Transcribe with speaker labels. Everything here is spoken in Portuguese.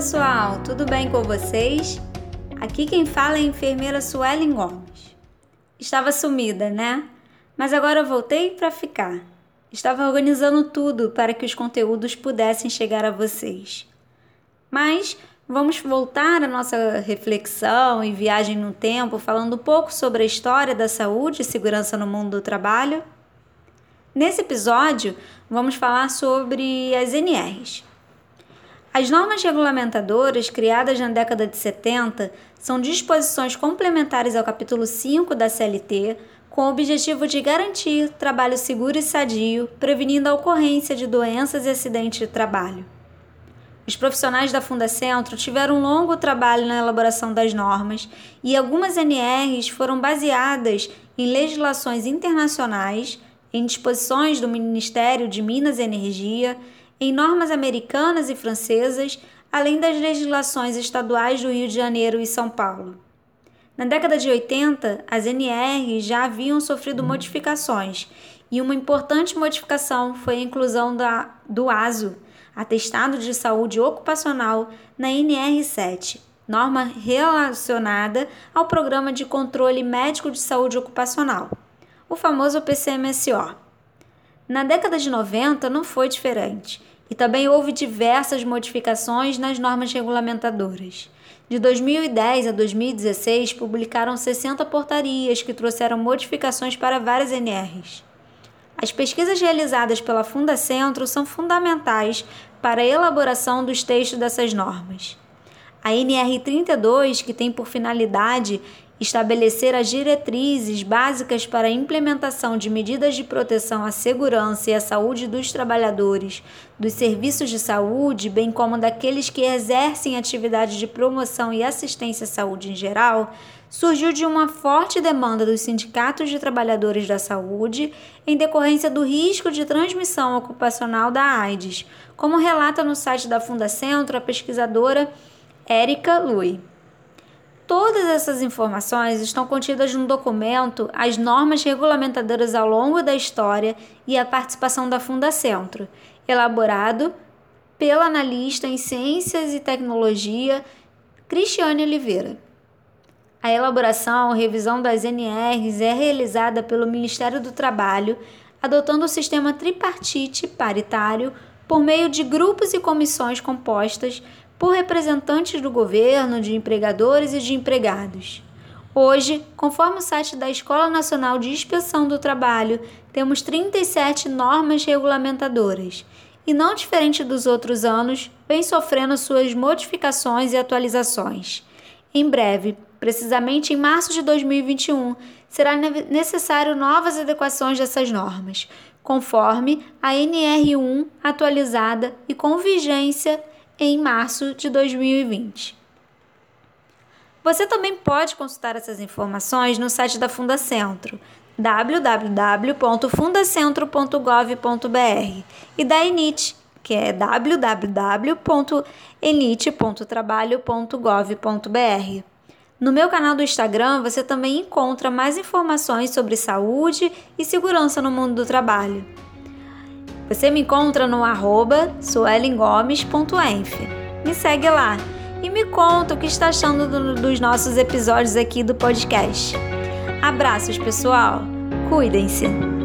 Speaker 1: pessoal, tudo bem com vocês? Aqui quem fala é a enfermeira Suelen Gomes. Estava sumida, né? Mas agora voltei para ficar. Estava organizando tudo para que os conteúdos pudessem chegar a vocês. Mas vamos voltar à nossa reflexão e viagem no tempo, falando um pouco sobre a história da saúde e segurança no mundo do trabalho. Nesse episódio, vamos falar sobre as NRs. As normas regulamentadoras, criadas na década de 70, são disposições complementares ao capítulo 5 da CLT, com o objetivo de garantir trabalho seguro e sadio, prevenindo a ocorrência de doenças e acidentes de trabalho. Os profissionais da Fundacentro tiveram um longo trabalho na elaboração das normas e algumas NRs foram baseadas em legislações internacionais, em disposições do Ministério de Minas e Energia em normas americanas e francesas, além das legislações estaduais do Rio de Janeiro e São Paulo. Na década de 80, as NR já haviam sofrido modificações, e uma importante modificação foi a inclusão da, do ASO, Atestado de Saúde Ocupacional, na NR7, norma relacionada ao Programa de Controle Médico de Saúde Ocupacional, o famoso PCMSO. Na década de 90 não foi diferente e também houve diversas modificações nas normas regulamentadoras. De 2010 a 2016, publicaram 60 portarias que trouxeram modificações para várias NRs. As pesquisas realizadas pela Fundacentro são fundamentais para a elaboração dos textos dessas normas. A NR32, que tem por finalidade estabelecer as diretrizes básicas para a implementação de medidas de proteção à segurança e à saúde dos trabalhadores, dos serviços de saúde, bem como daqueles que exercem atividades de promoção e assistência à saúde em geral, surgiu de uma forte demanda dos sindicatos de trabalhadores da saúde em decorrência do risco de transmissão ocupacional da AIDS, como relata no site da Fundacentro a pesquisadora Érica Lui. Todas essas informações estão contidas no documento As Normas Regulamentadoras ao Longo da História e a Participação da Fundacentro, elaborado pela analista em Ciências e Tecnologia Cristiane Oliveira. A elaboração e revisão das NRs é realizada pelo Ministério do Trabalho, adotando o sistema tripartite paritário por meio de grupos e comissões compostas por representantes do governo, de empregadores e de empregados. Hoje, conforme o site da Escola Nacional de Inspeção do Trabalho, temos 37 normas regulamentadoras e, não diferente dos outros anos, vem sofrendo suas modificações e atualizações. Em breve, precisamente em março de 2021, será necessário novas adequações dessas normas, conforme a NR1 atualizada e com vigência em março de 2020. Você também pode consultar essas informações no site da Fundacentro, www.fundacentro.gov.br, e da ENIT, que é www.enit.trabalho.gov.br. No meu canal do Instagram você também encontra mais informações sobre saúde e segurança no mundo do trabalho. Você me encontra no arroba Me segue lá e me conta o que está achando do, dos nossos episódios aqui do podcast. Abraços, pessoal! Cuidem-se!